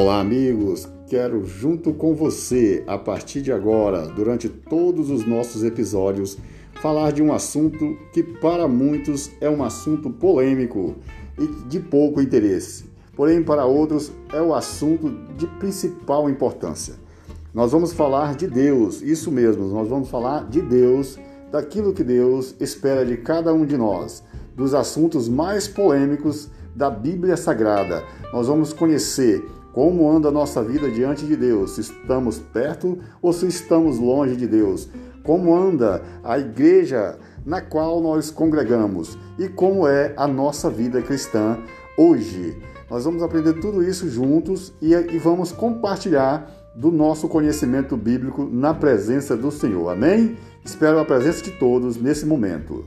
Olá, amigos! Quero, junto com você, a partir de agora, durante todos os nossos episódios, falar de um assunto que, para muitos, é um assunto polêmico e de pouco interesse. Porém, para outros, é o assunto de principal importância. Nós vamos falar de Deus, isso mesmo, nós vamos falar de Deus, daquilo que Deus espera de cada um de nós, dos assuntos mais polêmicos da Bíblia Sagrada. Nós vamos conhecer como anda a nossa vida diante de Deus? Se estamos perto ou se estamos longe de Deus? Como anda a igreja na qual nós congregamos? E como é a nossa vida cristã hoje? Nós vamos aprender tudo isso juntos e, e vamos compartilhar do nosso conhecimento bíblico na presença do Senhor. Amém? Espero a presença de todos nesse momento.